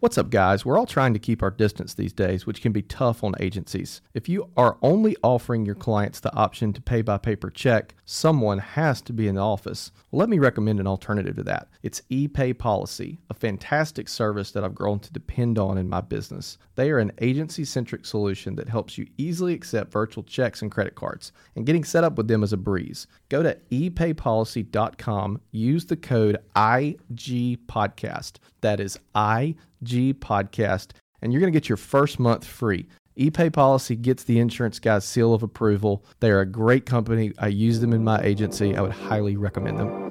What's up, guys? We're all trying to keep our distance these days, which can be tough on agencies. If you are only offering your clients the option to pay by paper check, someone has to be in the office. Well, let me recommend an alternative to that. It's ePay Policy, a fantastic service that I've grown to depend on in my business. They are an agency centric solution that helps you easily accept virtual checks and credit cards, and getting set up with them is a breeze. Go to epaypolicy.com, use the code IGPodcast. That is IGPodcast, and you're going to get your first month free. ePay Policy gets the insurance guy's seal of approval. They are a great company. I use them in my agency. I would highly recommend them.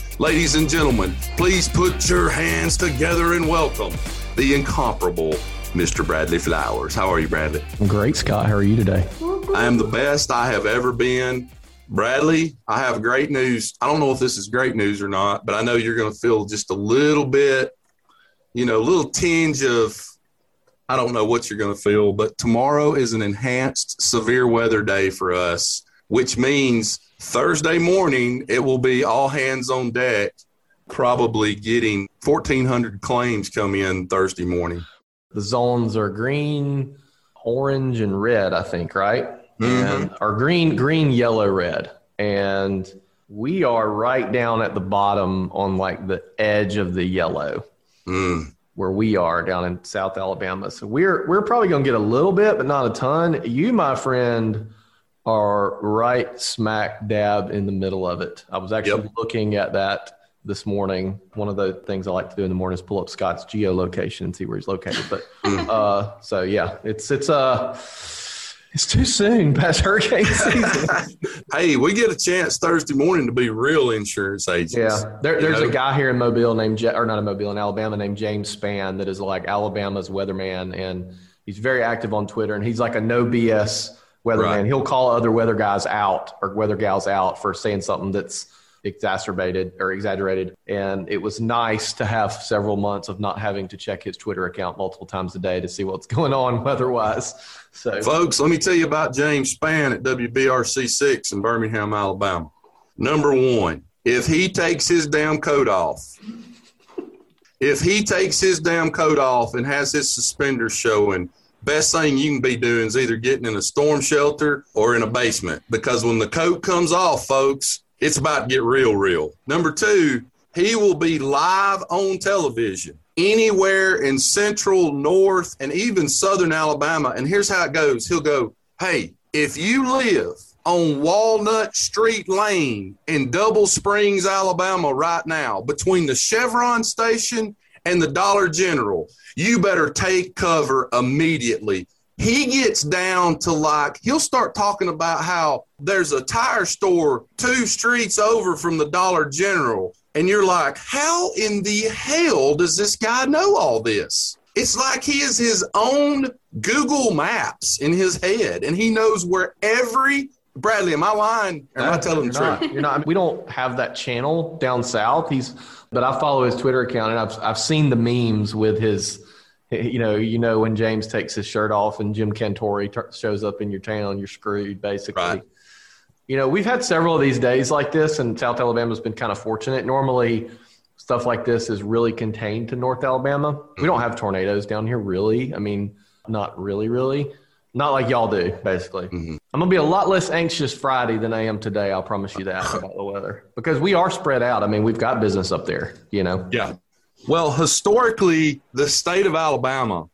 Ladies and gentlemen, please put your hands together and welcome the incomparable Mr. Bradley Flowers. How are you, Bradley? I'm great, Scott. How are you today? I am the best I have ever been. Bradley, I have great news. I don't know if this is great news or not, but I know you're going to feel just a little bit, you know, a little tinge of, I don't know what you're going to feel, but tomorrow is an enhanced severe weather day for us, which means Thursday morning it will be all hands on deck, probably getting 1,400 claims come in Thursday morning. The zones are green, orange, and red, I think, right? mm-hmm. and or green, green, yellow, red, and we are right down at the bottom on like the edge of the yellow. Mm. Where we are down in South Alabama, so we're we're probably going to get a little bit, but not a ton. You, my friend, are right smack dab in the middle of it. I was actually yep. looking at that this morning. One of the things I like to do in the morning is pull up Scott's geolocation and see where he's located. But mm. uh, so yeah, it's it's uh it's too soon past hurricane season. hey, we get a chance Thursday morning to be real insurance agents. Yeah, there, there's know? a guy here in Mobile named, or not in Mobile, in Alabama named James Spann that is like Alabama's weatherman, and he's very active on Twitter, and he's like a no BS weatherman. Right. He'll call other weather guys out or weather gals out for saying something that's exacerbated or exaggerated. And it was nice to have several months of not having to check his Twitter account multiple times a day to see what's going on weather-wise. So, folks, let me tell you about James Spann at WBRC6 in Birmingham, Alabama. Number one, if he takes his damn coat off, if he takes his damn coat off and has his suspenders showing, best thing you can be doing is either getting in a storm shelter or in a basement because when the coat comes off, folks, it's about to get real, real. Number two, he will be live on television anywhere in central, north, and even southern Alabama. And here's how it goes he'll go, Hey, if you live on Walnut Street Lane in Double Springs, Alabama, right now, between the Chevron station and the Dollar General, you better take cover immediately he gets down to like he'll start talking about how there's a tire store two streets over from the Dollar General and you're like how in the hell does this guy know all this it's like he is his own Google Maps in his head and he knows where every Bradley, am I lying? Or am I telling the truth? You're not. We don't have that channel down south. He's, but I follow his Twitter account and I've I've seen the memes with his you know, you know when James takes his shirt off and Jim Cantore t- shows up in your town, you're screwed basically. Right. You know, we've had several of these days like this, and South Alabama's been kind of fortunate. Normally, stuff like this is really contained to North Alabama. We don't have tornadoes down here, really. I mean, not really, really. Not like y'all do, basically. Mm-hmm. I'm gonna be a lot less anxious Friday than I am today. I'll promise you that about the weather because we are spread out. I mean, we've got business up there. You know. Yeah. Well, historically, the state of Alabama,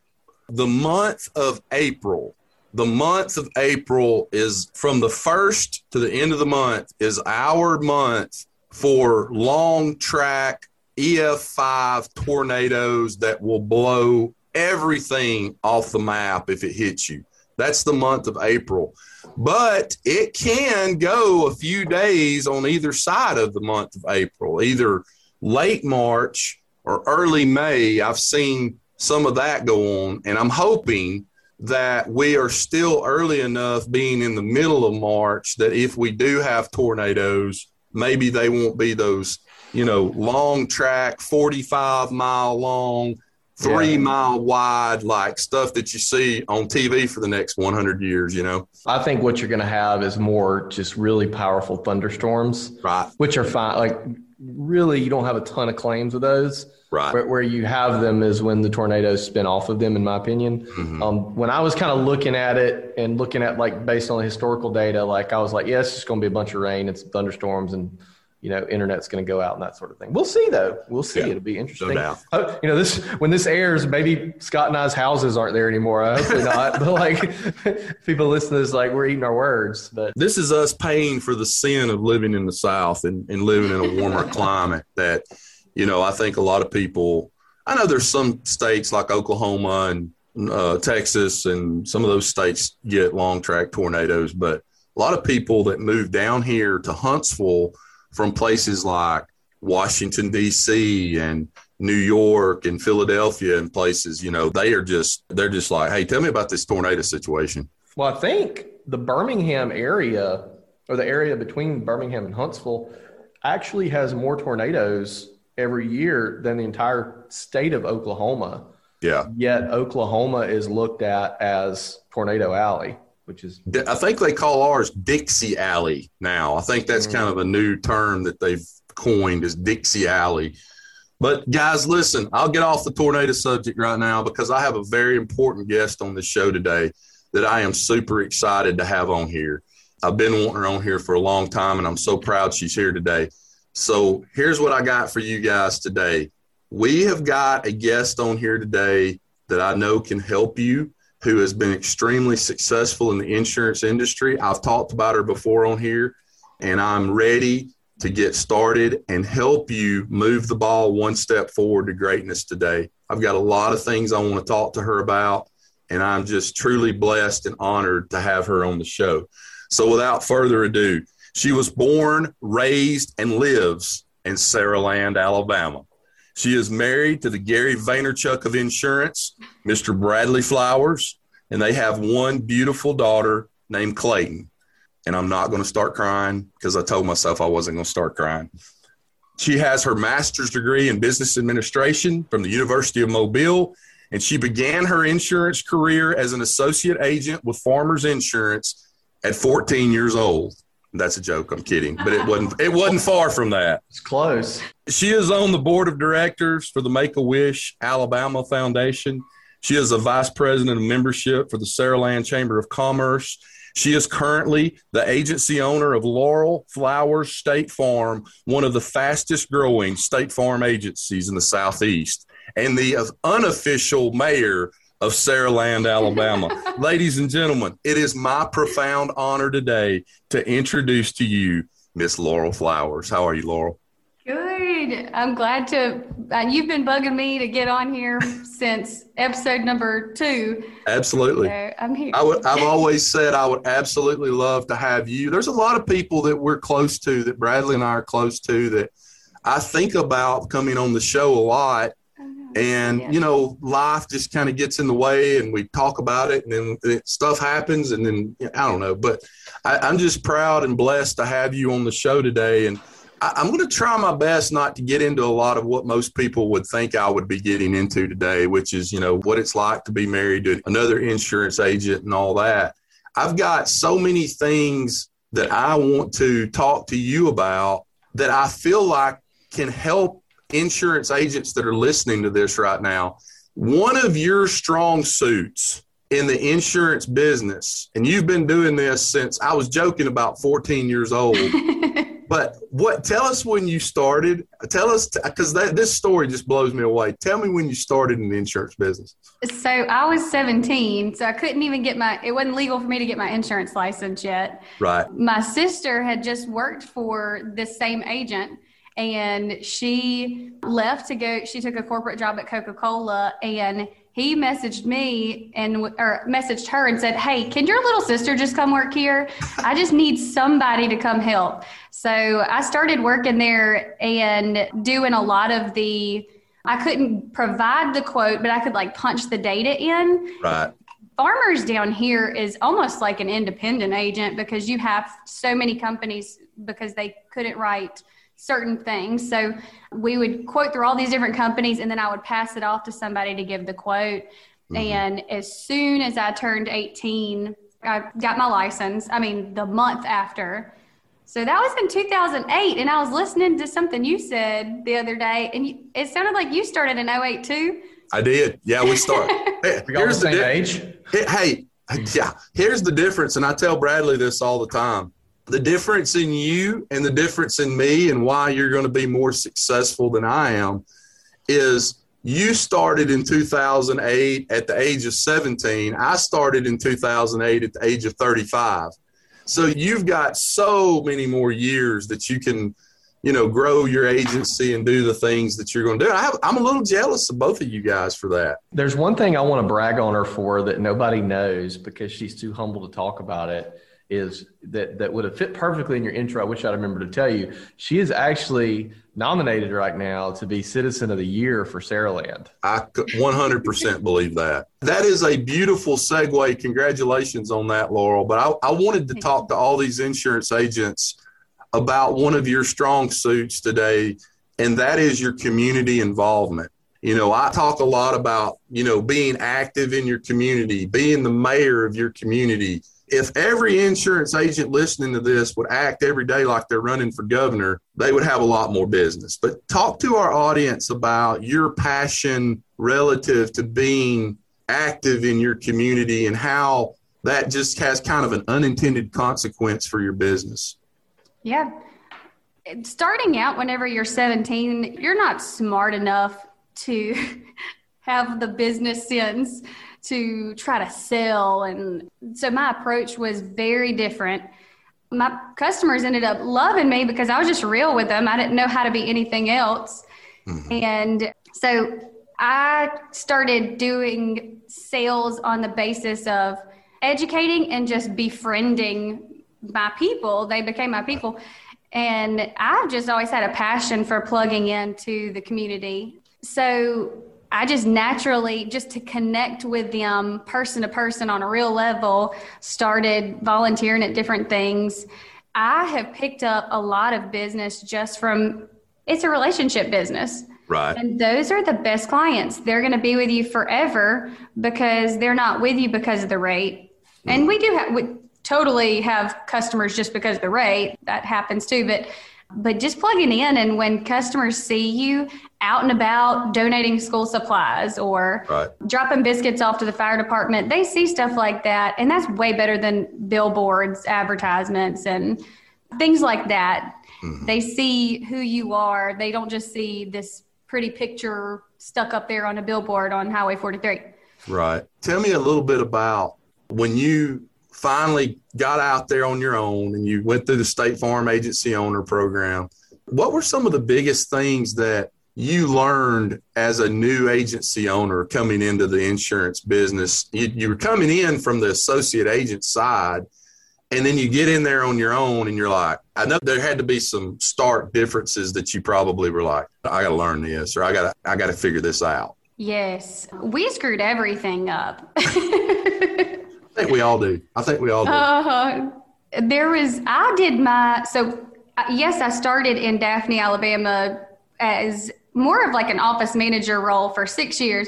the month of April, the month of April is from the first to the end of the month is our month for long track EF5 tornadoes that will blow everything off the map if it hits you. That's the month of April. But it can go a few days on either side of the month of April, either late March or early May, I've seen some of that go on. And I'm hoping that we are still early enough being in the middle of March that if we do have tornadoes, maybe they won't be those, you know, long track, 45 mile long, three yeah. mile wide, like stuff that you see on TV for the next 100 years, you know? I think what you're going to have is more just really powerful thunderstorms, right? Which are fine. Like, really, you don't have a ton of claims of those Right. Where, where, you have them is when the tornadoes spin off of them, in my opinion. Mm-hmm. Um, when I was kind of looking at it and looking at like based on the historical data, like I was like, yeah, it's just going to be a bunch of rain and some thunderstorms and you know, internet's going to go out and that sort of thing. We'll see though. We'll see. Yeah, It'll be interesting. No doubt. Oh, you know, this when this airs, maybe Scott and I's houses aren't there anymore. Hopefully not. but like people listen to this, like we're eating our words. But this is us paying for the sin of living in the South and, and living in a warmer climate that you know, I think a lot of people, I know there's some states like Oklahoma and uh, Texas and some of those states get long track tornadoes, but a lot of people that move down here to Huntsville from places like Washington, D.C. and New York and Philadelphia and places, you know, they are just, they're just like, hey, tell me about this tornado situation. Well, I think the Birmingham area or the area between Birmingham and Huntsville actually has more tornadoes every year than the entire state of Oklahoma. Yeah. Yet Oklahoma is looked at as Tornado Alley, which is. I think they call ours Dixie Alley now. I think that's mm. kind of a new term that they've coined as Dixie Alley. But guys, listen, I'll get off the tornado subject right now because I have a very important guest on the show today that I am super excited to have on here. I've been wanting her on here for a long time, and I'm so proud she's here today. So here's what I got for you guys today. We have got a guest on here today that I know can help you who has been extremely successful in the insurance industry. I've talked about her before on here, and I'm ready to get started and help you move the ball one step forward to greatness today. I've got a lot of things I want to talk to her about, and I'm just truly blessed and honored to have her on the show. So, without further ado, she was born, raised, and lives in Saraland, Alabama. She is married to the Gary Vaynerchuk of insurance, Mr. Bradley Flowers, and they have one beautiful daughter named Clayton. And I'm not going to start crying because I told myself I wasn't going to start crying. She has her master's degree in business administration from the University of Mobile, and she began her insurance career as an associate agent with Farmers Insurance at 14 years old. That's a joke. I'm kidding, but it wasn't. It wasn't far from that. It's close. She is on the board of directors for the Make a Wish Alabama Foundation. She is a vice president of membership for the Saraland Chamber of Commerce. She is currently the agency owner of Laurel Flowers State Farm, one of the fastest growing state farm agencies in the Southeast, and the unofficial mayor of Saraland, Alabama. Ladies and gentlemen, it is my profound honor today to introduce to you Miss Laurel Flowers. How are you, Laurel? Good. I'm glad to. Uh, you've been bugging me to get on here since episode number two. Absolutely. So I'm here. I would, I've always said I would absolutely love to have you. There's a lot of people that we're close to, that Bradley and I are close to, that I think about coming on the show a lot and yeah. you know life just kind of gets in the way and we talk about it and then stuff happens and then i don't know. But I, am just proud and blessed to have you on the show today. And I, i'm going to try my best not to get into a lot of what most people would think i would be getting into today which is you know what it's like to be married to another insurance agent and all that. I've got so many things that i want to talk to you about that i feel like can help insurance agents that are listening to this right now, one of your strong suits in the insurance business, and you've been doing this since I was joking about 14 years old. but what? Tell us when you started. Tell us because this story just blows me away. Tell me when you started in the insurance business. So I was 17, so I couldn't even get my. It wasn't legal for me to get my insurance license yet. Right. My sister had just worked for this same agent and she left to go she took a corporate job at coca-cola and he messaged me and or messaged her and said hey can your little sister just come work here i just need somebody to come help so i started working there and doing a lot of the I couldn't provide the quote, but I could like punch the data in. Right. Farmers down here is almost like an independent agent because you have so many companies because they couldn't write certain things. So we would quote through all these different companies and then I would pass it off to somebody to give the quote. Mm-hmm. And as soon as I turned 18, I got my license. I mean, the month after. So that was in 2008. And I was listening to something you said the other day, and you, it sounded like you started in 08 too. I did. Yeah, we started. hey, here's the, the di- age. Hey, yeah, here's the difference. And I tell Bradley this all the time the difference in you and the difference in me and why you're going to be more successful than I am is you started in 2008 at the age of 17. I started in 2008 at the age of 35. So you've got so many more years that you can, you know, grow your agency and do the things that you're going to do. I am a little jealous of both of you guys for that. There's one thing I want to brag on her for that nobody knows because she's too humble to talk about it is that that would have fit perfectly in your intro. I wish I'd remember to tell you. She is actually nominated right now to be Citizen of the Year for Saraland. I 100% believe that. That is a beautiful segue. Congratulations on that, Laurel. But I, I wanted to talk to all these insurance agents about one of your strong suits today, and that is your community involvement. You know, I talk a lot about, you know, being active in your community, being the mayor of your community, if every insurance agent listening to this would act every day like they're running for governor, they would have a lot more business. But talk to our audience about your passion relative to being active in your community and how that just has kind of an unintended consequence for your business. Yeah. Starting out whenever you're 17, you're not smart enough to have the business sense to try to sell. And so my approach was very different. My customers ended up loving me because I was just real with them. I didn't know how to be anything else. Mm-hmm. And so I started doing sales on the basis of educating and just befriending my people. They became my people. And I've just always had a passion for plugging into the community. So I just naturally, just to connect with them person to person on a real level, started volunteering at different things. I have picked up a lot of business just from it's a relationship business. Right. And those are the best clients. They're going to be with you forever because they're not with you because of the rate. Mm. And we do have, we totally have customers just because of the rate. That happens too. But but just plugging in and when customers see you out and about donating school supplies or right. dropping biscuits off to the fire department they see stuff like that and that's way better than billboards advertisements and things like that mm-hmm. they see who you are they don't just see this pretty picture stuck up there on a billboard on highway 43 right tell me a little bit about when you finally got out there on your own and you went through the State Farm Agency Owner Program, what were some of the biggest things that you learned as a new agency owner coming into the insurance business? You, you were coming in from the associate agent side, and then you get in there on your own and you're like, I know there had to be some stark differences that you probably were like, I got to learn this or I got to I got to figure this out. Yes, we screwed everything up. I think we all do. I think we all do. Uh, there was, I did my, so uh, yes, I started in Daphne, Alabama as more of like an office manager role for six years.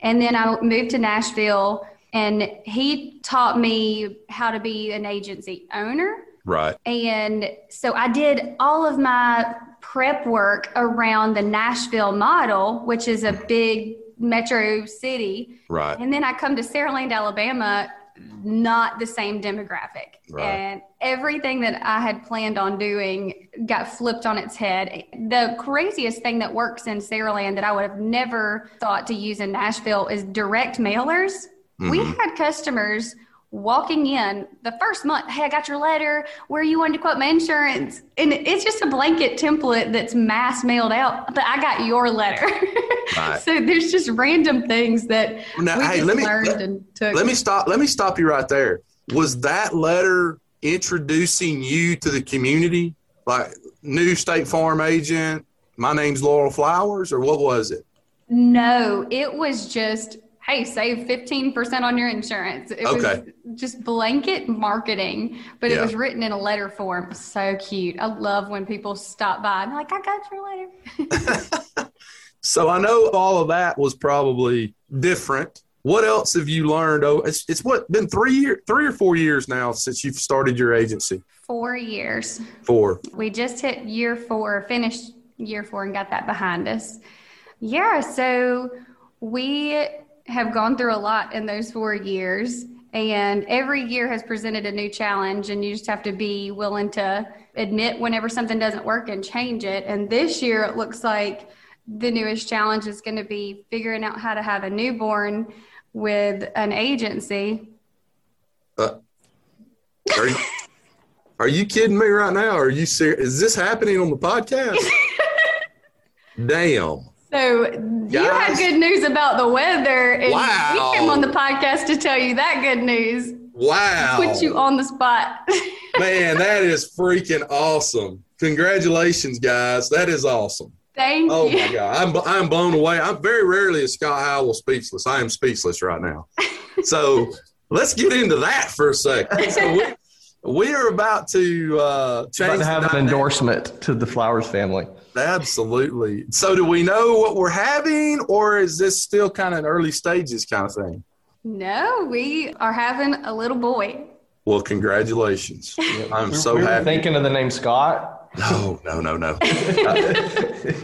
And then I moved to Nashville and he taught me how to be an agency owner. Right. And so I did all of my prep work around the Nashville model, which is a big metro city. Right. And then I come to Saraland, Alabama, not the same demographic. Right. And everything that I had planned on doing got flipped on its head. The craziest thing that works in Saraland that I would have never thought to use in Nashville is direct mailers. Mm-hmm. We had customers walking in the first month, hey, I got your letter. Where you wanted to quote my insurance? And it's just a blanket template that's mass mailed out, but I got your letter. Right. so there's just random things that now, we hey, let me, let, let me stop. Let me stop you right there. Was that letter introducing you to the community? Like new State Farm agent, my name's Laurel Flowers, or what was it? No, it was just, hey, save 15% on your insurance. It Okay. was just blanket marketing, but it was written in a letter form. So cute. I love when people stop by and like, I got your letter. So I know all of that was probably different. What else have you learned? Oh, it's, it's what been three year, three or four years now since you've started your agency. Four years. Four. We just hit year four, finished year four, and got that behind us. Yeah, so we have gone through a lot in those four years, and every year has presented a new challenge, and you just have to be willing to admit whenever something doesn't work and change it. And this year, it looks like the newest challenge is going to be figuring out how to have a newborn with an agency. Uh, are you, are you kidding me right now? Are you serious? Is this happening on the podcast? Damn. So you had good news about the weather, and Wow. we came on the podcast to tell you that good news. Wow. Put you on the spot. Man, that is freaking awesome. Congratulations, guys. That is awesome. Thank you. Oh you. my God. I'm, I'm blown away. I'm very rarely is Scott Howell speechless. I am speechless right now. So let's get into that for a second. So we, we are about to uh, About to have the an endorsement to the Flowers family. Absolutely. So do we know what we're having or is this still kind of an early stages kind of thing? No, we are having a little boy. Well, congratulations. I'm so we were happy. thinking of the name Scott. No, no, no, no.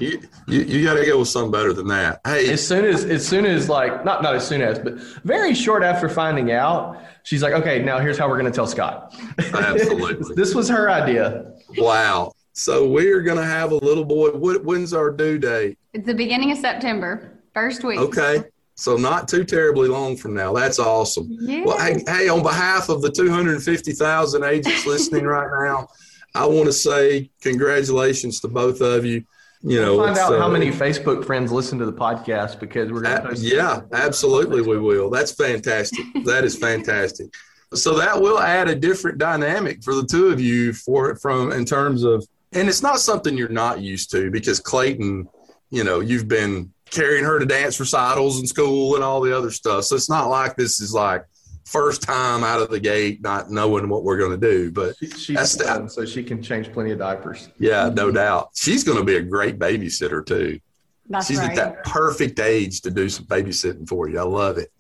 you you, you got to go with something better than that. Hey, As soon as, as soon as like, not not as soon as, but very short after finding out, she's like, okay, now here's how we're going to tell Scott. Absolutely. this was her idea. wow. So we're going to have a little boy. What, when's our due date? It's the beginning of September, first week. Okay. So not too terribly long from now. That's awesome. Yeah. Well, hey, hey, on behalf of the 250,000 agents listening right now, I want to say congratulations to both of you. You know, Find it's, out how uh, many Facebook friends listen to the podcast because we're going to Uh, yeah, absolutely, we will. That's fantastic. That is fantastic. So that will add a different dynamic for the two of you for from in terms of, and it's not something you're not used to because Clayton, you know, you've been carrying her to dance recitals in school and all the other stuff. So it's not like this is like first time out of the gate, not knowing what we're going to do. But She- She's That's the- so she can change plenty of diapers. yeah, no mm-hmm. doubt, she's going to be a great babysitter too. That's She's right. at that perfect age to do some babysitting for you. I love it.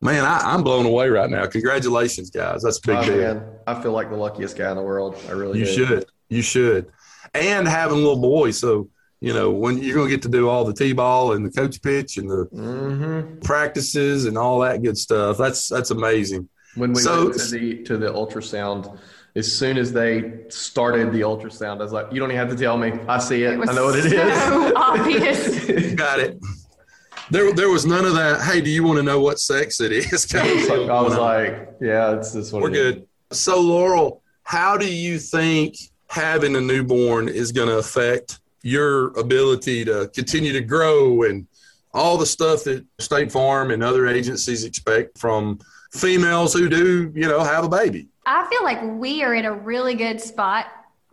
Man, I, I'm blown away right now. Congratulations, guys. That's a big Oh, deal. man, I feel like the luckiest guy in the world. I really You do. should. You should. And having little boys. So, you know, when you're going to get to do all the T ball and the coach pitch and the hmm practices and all that good stuff. That's, that's amazing. When we So- went to the to the ultrasound, as soon as they started the ultrasound, I was like, "You don't even have to tell me. I see it. It I know what it so is." obvious. Got it. There, there was none of that. Hey, do you want to know what sex it is? Kind of It's like- I was like, "Yeah, it's this one." We're good. So, Laurel, how do you think having a newborn is going to affect your ability to continue to grow and all the stuff that State Farm and other agencies expect from females who do, you know, have a baby? I feel like we are in a really good spot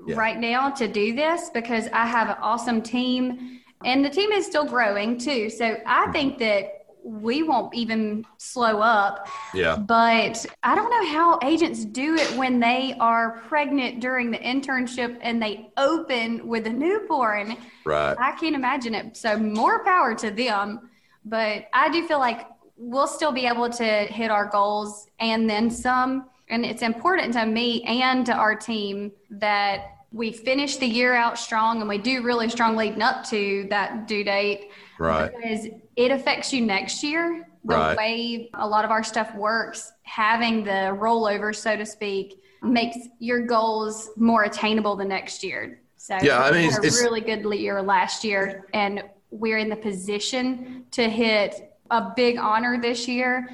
Yeah. right now to do this because I have an awesome team and the team is still growing too. So. I hmm. think that we won't even slow up. Yeah. But I don't know how agents do it when they are pregnant during the internship and they open with a newborn. Right. I can't imagine it. So more power to them. But I do feel like we'll still be able to hit our goals and then some. And it's important to me and to our team that we finish the year out strong and we do really strong leading up to that due date Right. because it affects you next year. The Right. way a lot of our stuff works, having the rollover, so to speak, makes your goals more attainable the next year. So Yeah, I we mean, had a really good year last year, and we're in the position to hit a big honor this year.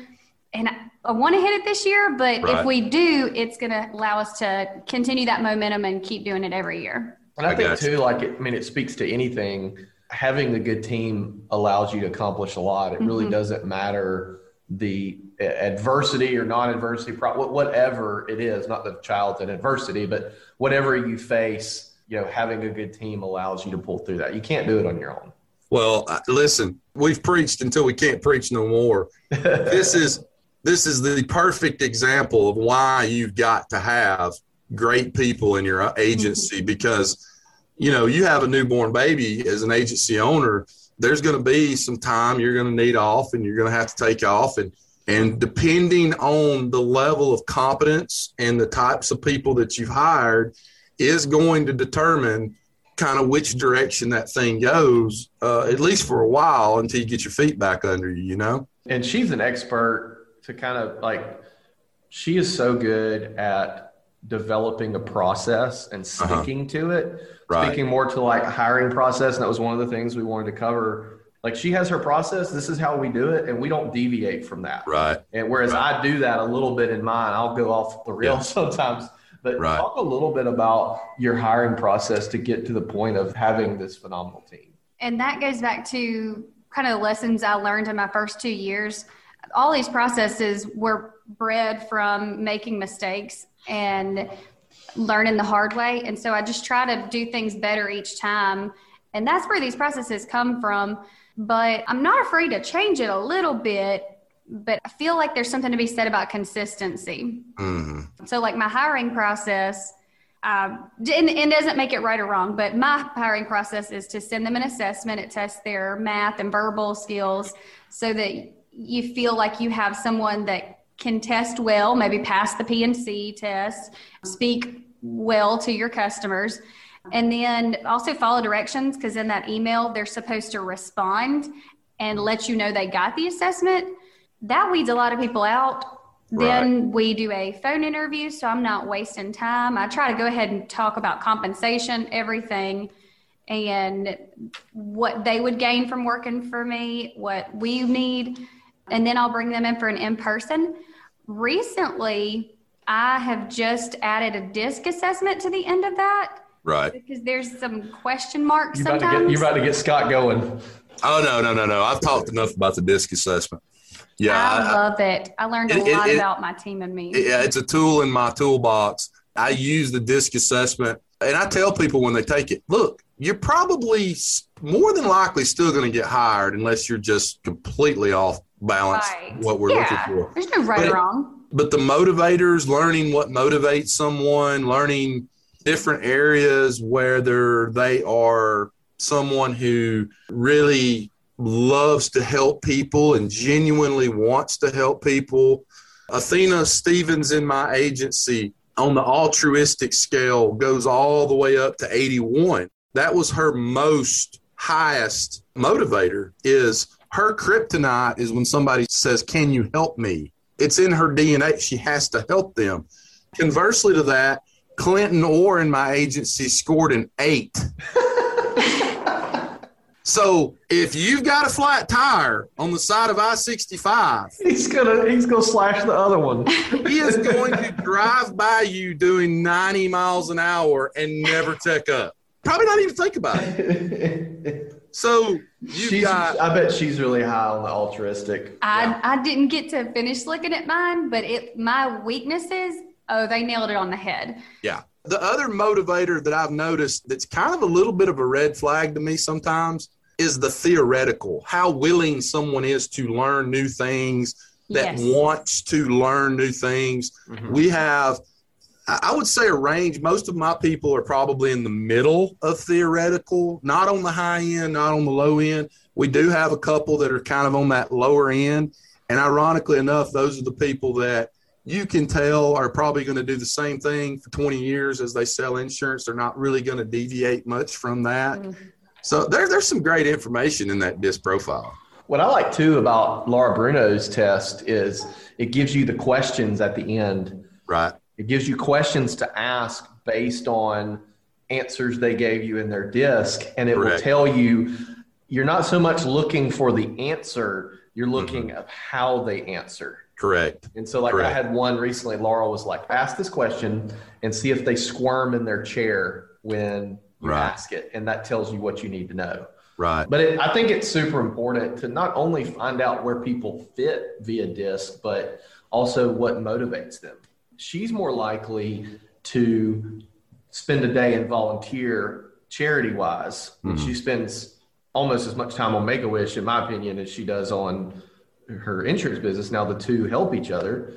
And I, I want to hit it this year, but Right. if we do, it's going to allow us to continue that momentum and keep doing it every year. And I, I think got you. too, like it, I mean, it speaks to anything. Having a good team allows you to accomplish a lot. It really Mhm. doesn't matter the adversity or non-adversity, whatever it is. Not the child's an adversity, but whatever you face, you know, having a good team allows you to pull through that. You can't do it on your own. Well, uh, listen, we've preached until we can't preach no more. this is this is the perfect example of why you've got to have great people in your agency because you know you have a newborn baby as an agency owner there's going to be some time you're going to need off and you're going to have to take off. And and depending on the level of competence and the types of people that you've hired is going to determine kind of which direction that thing goes uh, at least for a while until you get your feet back under you you know? And she's an expert to kind of like she is so good at developing a process and uh-huh. sticking uh-huh. to it. Right. Speaking more to like hiring process, and that was one of the things we wanted to cover. Like she has her process. This is how we do it, and we don't deviate from that. Right. And whereas right. I do that a little bit in mine, I'll go off the rails yeah. sometimes. But right. talk a little bit about your hiring process to get to the point of having this phenomenal team. And that goes back to kind of lessons I learned in my first two years. All these processes were bred from making mistakes and learning the hard way. And so I just try to do things better each time. And that's where these processes come from. But I'm not afraid to change it a little bit. But I feel like there's something to be said about consistency. Mm-hmm. So, like my hiring process, um, and, and doesn't make it right or wrong, but my hiring process is to send them an assessment. It tests their math and verbal skills so that you feel like you have someone that can test well, maybe pass the P&C test, speak well to your customers, and then also follow directions because in that email, they're supposed to respond and let you know they got the assessment. That weeds a lot of people out. Right. Then we do a phone interview, so I'm not wasting time. I try to go ahead and talk about compensation, everything, and what they would gain from working for me, what we need, and then I'll bring them in for an in person recently I have just added a disc assessment to the end of that. Right. Because there's some question marks you're sometimes. About to get, you're about to get Scott going. Oh, no, no, no, no. I've talked enough about the disc assessment. Yeah. I, I love it. I learned a it, lot it, about my team and me. Yeah, it's a tool in my toolbox. I use the disc assessment and I tell people when they take it, look, you're probably more than likely still going to get hired unless you're just completely off balance right. what we're yeah. looking for. There's no right but, or wrong. But the motivators, learning what motivates someone, learning different areas where they're they are someone who really loves to help people and genuinely wants to help people. Athena Stevens in my agency on the altruistic scale goes all the way up to 81. That was her most highest motivator is her kryptonite is when somebody says, Can you help me? It's in her DNA. She has to help them. Conversely to that, Clinton Orr in my agency scored an eight. so if you've got a flat tire on the side of I sixty five, he's gonna he's gonna slash the other one. he is going to drive by you doing ninety miles an hour and never check up. Probably not even think about it. So she's, got. I bet she's really high on the altruistic. I yeah. I didn't get to finish looking at mine, but it my weaknesses. Oh, they nailed it on the head. Yeah. The other motivator that I've noticed that's kind of a little bit of a red flag to me sometimes is the theoretical. How willing someone is to learn new things, that yes. wants to learn new things. Mm-hmm. We have I would say a range. Most of my people are probably in the middle of theoretical, not on the high end, not on the low end. We do have a couple that are kind of on that lower end. And ironically enough, those are the people that you can tell are probably going to do the same thing for 20 years as they sell insurance. They're not really going to deviate much from that. Mm-hmm. So there, there's some great information in that DISC profile. What I like too about Laura Bruno's test is it gives you the questions at the end. Right it gives you questions to ask based on answers they gave you in their disc, and it Correct. will tell you you're not so much looking for the answer, you're looking mm-hmm. at how they answer. Correct. And so, like, Correct. I had one recently. Laura was like, "Ask this question and see if they squirm in their chair when you right. ask it," and that tells you what you need to know. Right. But it, I think it's super important to not only find out where people fit via disc, but also what motivates them she's more likely to spend a day and volunteer charity wise. Mm-hmm. She spends almost as much time on Make a Wish, in my opinion, as she does on her insurance business. Now the two help each other.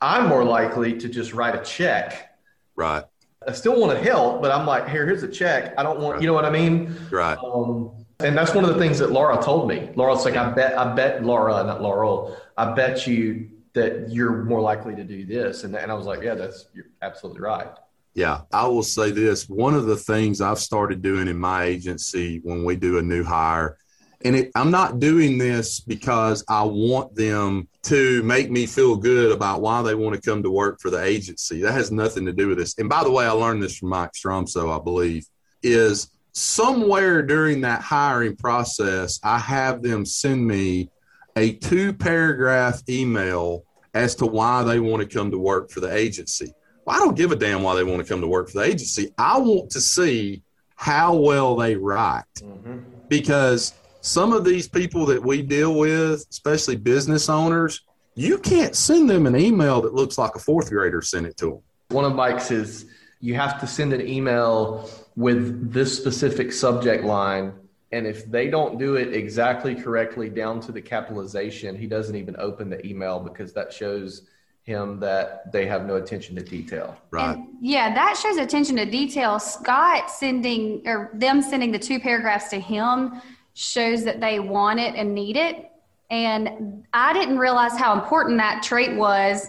I'm more likely to just write a check. Right. I still want to help, but I'm like, here, here's a check. I don't want, you know what I mean? Right. Um, and that's one of the things that Laura told me. Laura's like, I bet, I bet Laura, not Laurel, I bet you that you're more likely to do this. And, and I was like, yeah, that's, you're absolutely right. Yeah, I will say this. One of the things I've started doing in my agency when we do a new hire, and it, I'm not doing this because I want them to make me feel good about why they want to come to work for the agency. That has nothing to do with this. And by the way, I learned this from Mike Stromsoe, I believe, is somewhere during that hiring process, I have them send me a two paragraph email as to why they want to come to work for the agency. Well, I don't give a damn why they want to come to work for the agency. I want to see how well they write mm-hmm. because some of these people that we deal with, especially business owners, you can't send them an email that looks like a fourth grader sent it to them. One of Mike's is you have to send an email with this specific subject line. And if they don't do it exactly correctly down to the capitalization, he doesn't even open the email because that shows him that they have no attention to detail. Right. And yeah, that shows attention to detail. Scott sending or them sending the two paragraphs to him shows that they want it and need it. And I didn't realize how important that trait was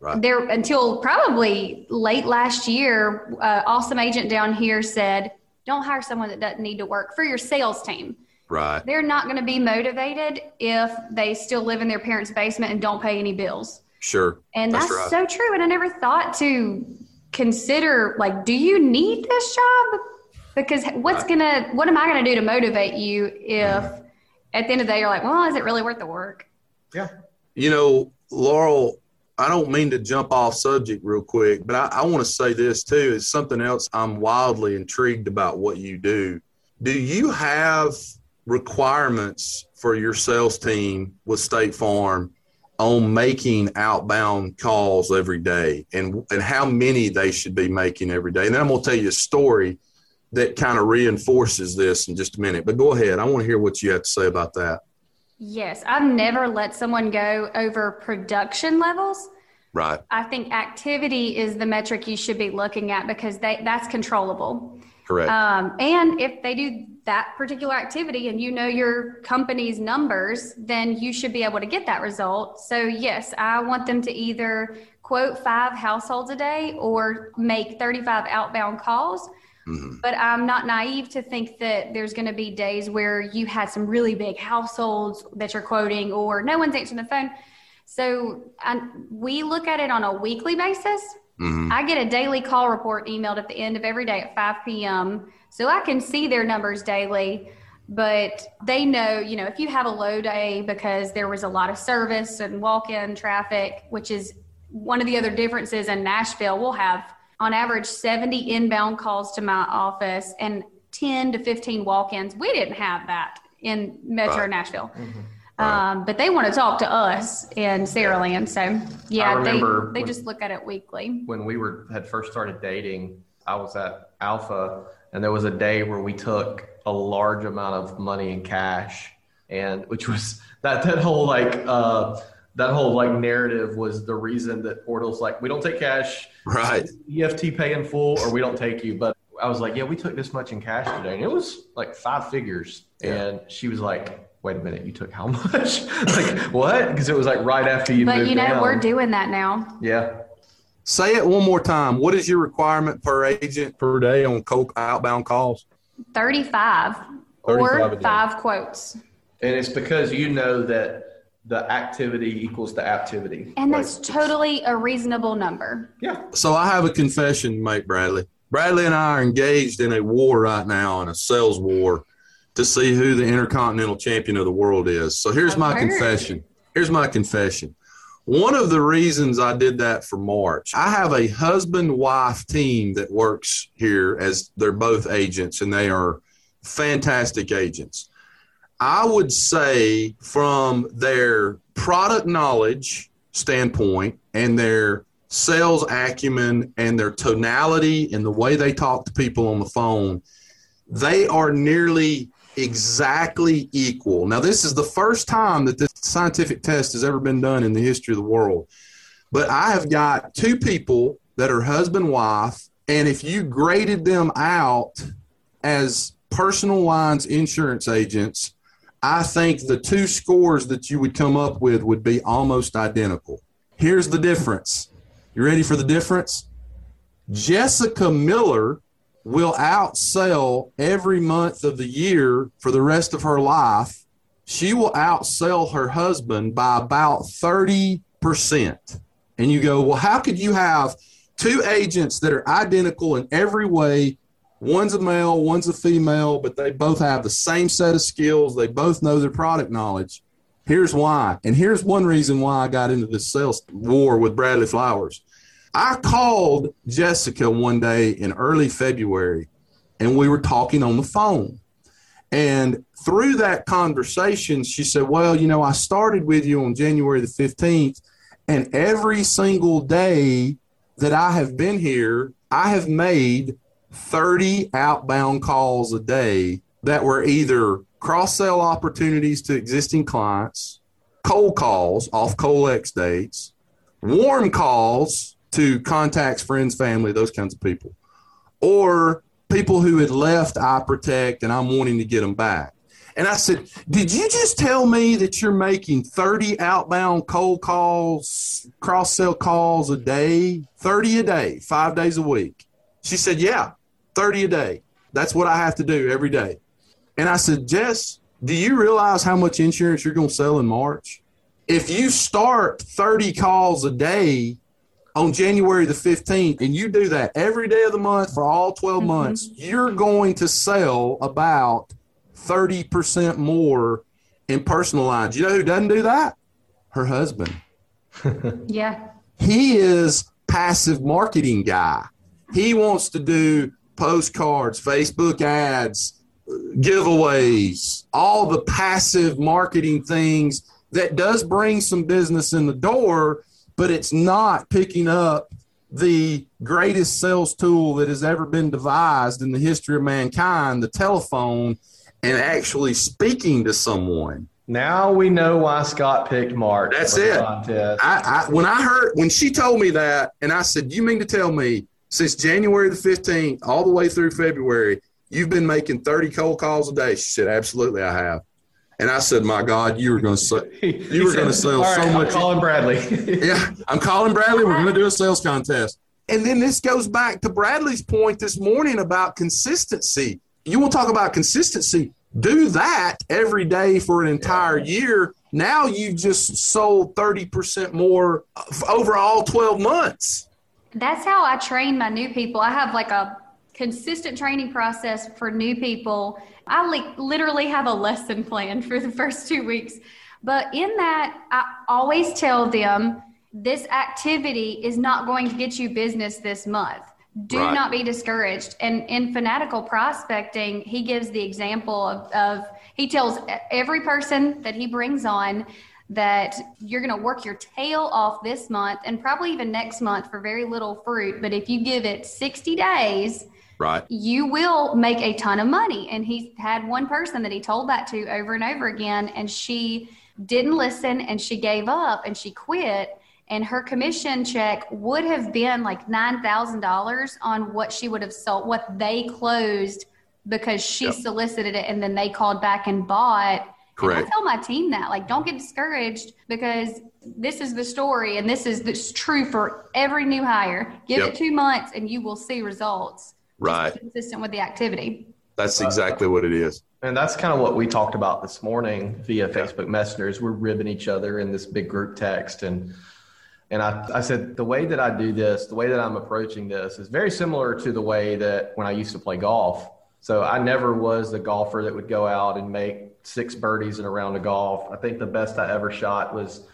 right. there until probably late last year. Uh, awesome agent down here said, "Don't hire someone that doesn't need to work for your sales team." Right. They're not going to be motivated if they still live in their parents' basement and don't pay any bills. Sure. And that's, that's right. so true. And I never thought to consider like, do you need this job? Because what's right. gonna what am I gonna do to motivate you if mm. at the end of the day you're like, well, is it really worth the work? Yeah. You know, Laurel, I don't mean to jump off subject real quick, but I, I want to say this too. It's something else I'm wildly intrigued about what you do. Do you have requirements for your sales team with State Farm on making outbound calls every day and, and how many they should be making every day. And then I'm going to tell you a story that kind of reinforces this in just a minute. But go ahead. I want to hear what you have to say about that. Yes, I've never let someone go over production levels. Right. I think activity is the metric you should be looking at because they, that's controllable. Correct. Um, and if they do that particular activity and you know your company's numbers, then you should be able to get that result. So, yes, I want them to either quote five households a day or make 35 outbound calls. Mm-hmm. But I'm not naive to think that there's going to be days where you had some really big households that you're quoting or no one's answering the phone. So I, we look at it on a weekly basis. Mm-hmm. I get a daily call report emailed at the end of every day at 5 p.m. So I can see their numbers daily, but they know, you know, if you have a low day because there was a lot of service and walk in traffic, which is one of the other differences in Nashville, we'll have on average 70 inbound calls to my office and 10 to 15 walk ins. We didn't have that in Metro right. Nashville. Mm-hmm. Um, but they want to talk to us in Saraland. So yeah, they, they when, just look at it weekly. When we were had first started dating, I was at Alfa and there was a day where we took a large amount of money in cash and which was that that whole like uh that whole like narrative was the reason that portals like we don't take cash right eft pay in full or we don't take you but i was like yeah we took this much in cash today and it was like five figures yeah. and she was like wait a minute, you took how much? like what? Because it was like right after you. But you know, down. we're doing that now. Yeah. Say it one more time. What is your requirement per agent per day on outbound calls? 35, 35 or five quotes. And it's because you know that the activity equals the activity. And that's totally a reasonable number. Yeah. So I have a confession, Mike Bradley. Bradley and I are engaged in a war right now, in a sales war to see who the intercontinental champion of the world is. So here's my confession. Here's my confession. One of the reasons I did that for March, I have a husband wife team that works here as they're both agents and they are fantastic agents. I would say, from their product knowledge standpoint and their sales acumen and their tonality and the way they talk to people on the phone, they are nearly exactly equal. Now, this is the first time that this scientific test has ever been done in the history of the world. But I have got two people that are husband wife, and if you graded them out as personal lines insurance agents, I think the two scores that you would come up with would be almost identical. Here's the difference. You ready for the difference? Jessica Miller will outsell every month of the year for the rest of her life. She will outsell her husband by about 30%. And you go, well, how could you have two agents that are identical in every way? One's a male, one's a female, but they both have the same set of skills. They both know their product knowledge. Here's why. And here's one reason why I got into this sales war with Bradley Flowers I called Jessica one day in early February and we were talking on the phone. And through that conversation, she said, Well, you know, I started with you on January the 15th, and every single day that I have been here, I have made 30 outbound calls a day that were either cross sell opportunities to existing clients, cold calls off Colex dates, warm calls to contacts, friends, family, those kinds of people, or people who had left I Protect and I'm wanting to get them back. And I said, Did you just tell me that you're making 30 outbound cold calls, cross sell calls a day? 30 a day, five days a week. She said, Yeah, 30 a day. That's what I have to do every day. And I said, Jess, do you realize how much insurance you're going to sell in March? If you start 30 calls a day on January the 15th, and you do that every day of the month for all 12 mm-hmm. months, you're going to sell about 30% more in personal lines. You know who doesn't do that? Her husband. yeah. He is passive marketing guy. He wants to do postcards, Facebook ads, giveaways, all the passive marketing things that does bring some business in the door, but it's not picking up the greatest sales tool that has ever been devised in the history of mankind, the telephone, and actually speaking to someone. Now we know why Scott picked Mark. That's it. I, I, when I heard when she told me that, and I said, "You mean to tell me since January the fifteenth all the way through February, you've been making thirty cold calls a day?" She said, "Absolutely, I have." And I said, "My God, you were going to sell, you were going to sell so much." I'm calling Bradley. yeah, I'm calling Bradley. We're going to do a sales contest. And then this goes back to Bradley's point this morning about consistency. You want to talk about consistency? Do that every day for an entire year. Now you've just sold 30% more over all 12 months. That's how I train my new people. I have like a consistent training process for new people. I li- literally have a lesson plan for the first two weeks. But in that, I always tell them this activity is not going to get you business this month. Do right. not be discouraged. And in fanatical prospecting, he gives the example of, of he tells every person that he brings on that you're going to work your tail off this month and probably even next month for very little fruit. But if you give it 60 days, right you will make a ton of money and he had one person that he told that to over and over again and she didn't listen and she gave up and she quit and her commission check would have been like $9,000 on what she would have sold what they closed because she yep. solicited it and then they called back and bought Correct. And I tell my team that, like, don't get discouraged because this is the story and this is this true for every new hire. Give yep. it two months and you will see results. Right. consistent with the activity. That's exactly what it is. And that's kind of what we talked about this morning via facebook messengers we're ribbing each other in this big group text. And and I, I said the way that i do this the way that i'm approaching this is very similar to the way that when i used to play golf. So i never was the golfer that would go out and make six birdies in a round of golf i think the best i ever shot was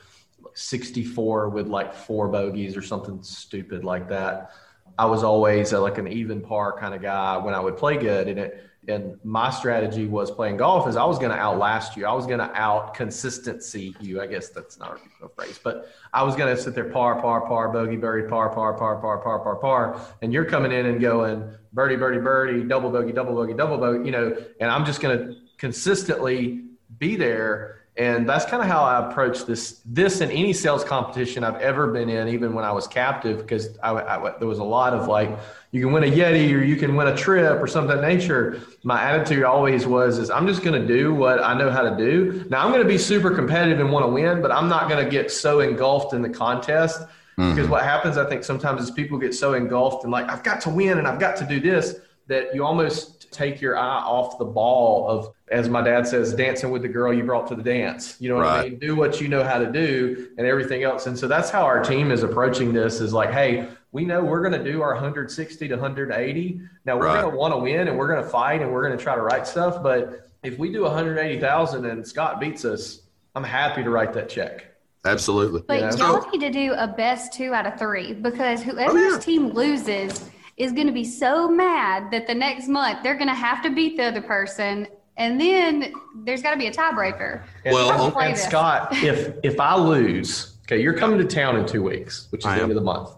64 with like four bogeys or something stupid like that I was always a, like an even par kind of guy when I would play good. And it, and my strategy was playing golf is I was going to outlast you. I was going to out consistency you. I guess that's not a phrase, but I was going to sit there par, par, par, bogey, birdie, par, par, par, par, par, par, par. And you're coming in and going birdie, birdie, birdie, double bogey, double bogey, double bogey, you know, and I'm just going to consistently be there. And that's kind of how I approach this, this and any sales competition I've ever been in, even when I was captive, because I, I, there was a lot of like, you can win a Yeti or you can win a trip or something of that nature. My attitude always was, is I'm just going to do what I know how to do. Now I'm going to be super competitive and want to win, but I'm not going to get so engulfed in the contest mm-hmm. because what happens, I think sometimes is people get so engulfed and like, I've got to win and I've got to do this that you almost take your eye off the ball of, as my dad says, dancing with the girl you brought to the dance. You know what right. I mean? Do what you know how to do and everything else. And so that's how our team is approaching this is like, hey, we know we're going to do our 160 to 180. Now we're right. going to want to win and we're going to fight and we're going to try to write stuff. But if we do 180,000 and Scott beats us, I'm happy to write that check. Absolutely. But yeah. y'all need to do a best two out of three because whoever's oh, yeah. team loses is going to be so mad that the next month they're going to have to beat the other person and then there's got to be a tiebreaker. Well, and Scott, if if I lose, okay, you're coming to town in two weeks, which is I the am. end of the month.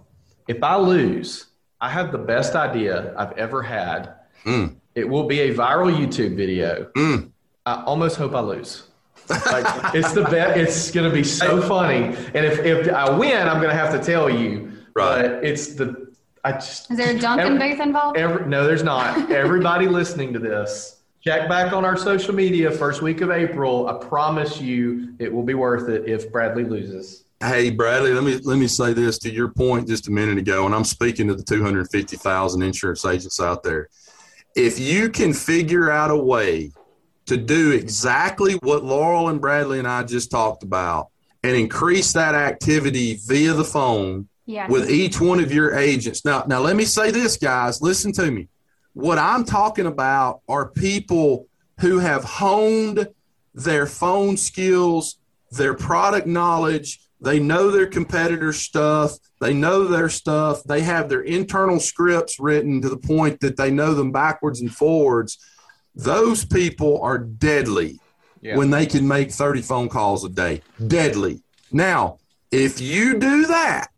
If I lose, I have the best idea I've ever had. Mm. It will be a viral YouTube video. Mm. I almost hope I lose. Like, it's the best. It's going to be so funny. And if, if I win, I'm going to have to tell you. Right. But it's the I just is there a Dunkin' every, booth involved? Every, no, there's not. Everybody listening to this, check back on our social media first week of April. I promise you, it will be worth it if Bradley loses. Hey Bradley, let me let me say this to your point just a minute ago, and I'm speaking to the 250,000 insurance agents out there. If you can figure out a way to do exactly what Laurel and Bradley and I just talked about, and increase that activity via the phone yeah. with each one of your agents. Now, now let me say this, guys. Listen to me. What I'm talking about are people who have honed their phone skills, their product knowledge. They know their competitor stuff. They know their stuff. They have their internal scripts written to the point that they know them backwards and forwards. Those people are deadly yeah. when they can make 30 phone calls a day. Deadly. Now, if you do that,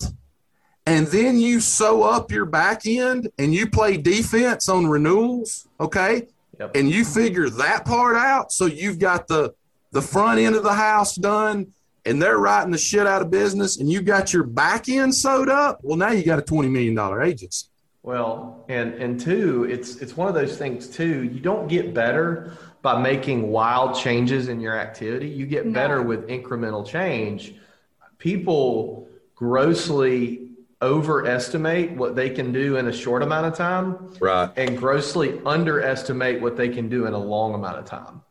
and then you sew up your back end and you play defense on renewals, okay? Yep. And you figure that part out. So you've got the the front end of the house done and they're writing the shit out of business and you got your back end sewed up. Well, now you got a $20 million agency. Well, and and two, it's it's one of those things too. You don't get better by making wild changes in your activity. You get no. better with incremental change. People grossly overestimate what they can do in a short amount of time right. and grossly underestimate what they can do in a long amount of time.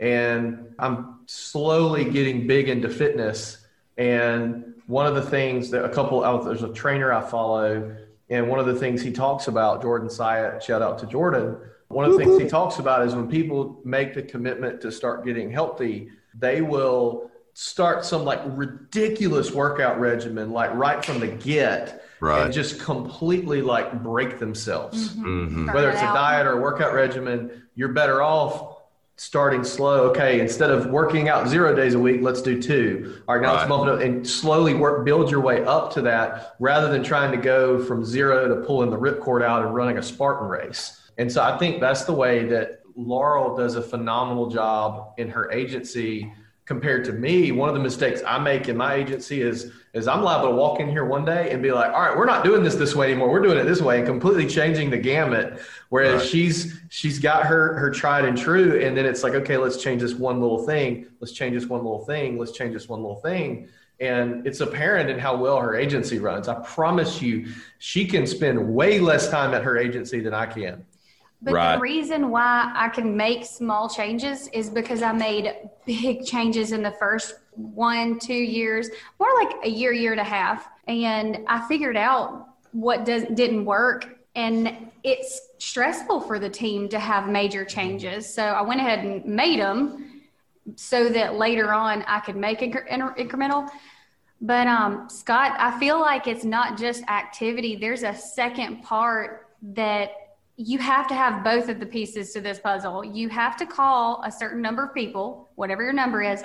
And i'm slowly getting big into fitness. And one of the things that a couple of there's a trainer i follow and one of the things he talks about jordan syatt shout out to jordan. One of the things he talks about is when people make the commitment to start getting healthy they will start some like ridiculous workout regimen like right from the get right. and just completely like break themselves mm-hmm. Mm-hmm. whether it's a diet or a workout regimen you're better off starting slow okay instead of working out zero days a week let's do two all right now right. let's bump it up and slowly work build your way up to that rather than trying to go from zero to pulling the ripcord out and running a spartan race and so i think that's the way that laurel does a phenomenal job in her agency compared to me, one of the mistakes I make in my agency is is I'm liable to walk in here one day and be like, all right, we're not doing this this way anymore. We're doing it this way and completely changing the gamut. Whereas right. she's she's got her her tried and true, and then it's like, okay, let's change this one little thing. Let's change this one little thing. Let's change this one little thing. And it's apparent in how well her agency runs. I promise you, she can spend way less time at her agency than I can. But right. the reason why I can make small changes is because I made big changes in the first one, two years, more like a year, year and a half. And I figured out what does, didn't work. And it's stressful for the team to have major changes. So I went ahead and made them so that later on I could make incre- incremental. But um, Scott, I feel like it's not just activity. There's a second part that you have to have both of the pieces to this puzzle. You have to call a certain number of people, whatever your number is,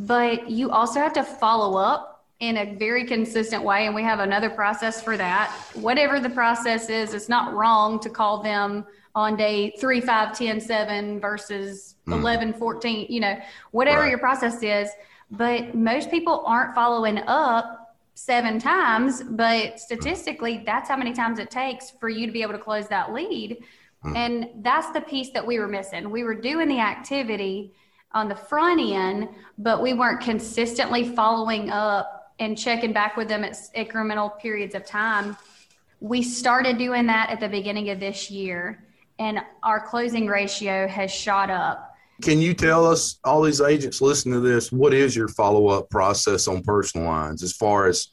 but you also have to follow up in a very consistent way. And we have another process for that. Whatever the process is, it's not wrong to call them on day three, five, 10, seven versus mm. 11, 14, you know, whatever right. your process is. But most people aren't following up seven times, but statistically, that's how many times it takes for you to be able to close that lead. Mm. And that's the piece that we were missing. We were doing the activity on the front end, but we weren't consistently following up and checking back with them at incremental periods of time. We started doing that at the beginning of this year, and our closing ratio has shot up. Can you tell us, all these agents listening to this, what is your follow up process on personal lines as far as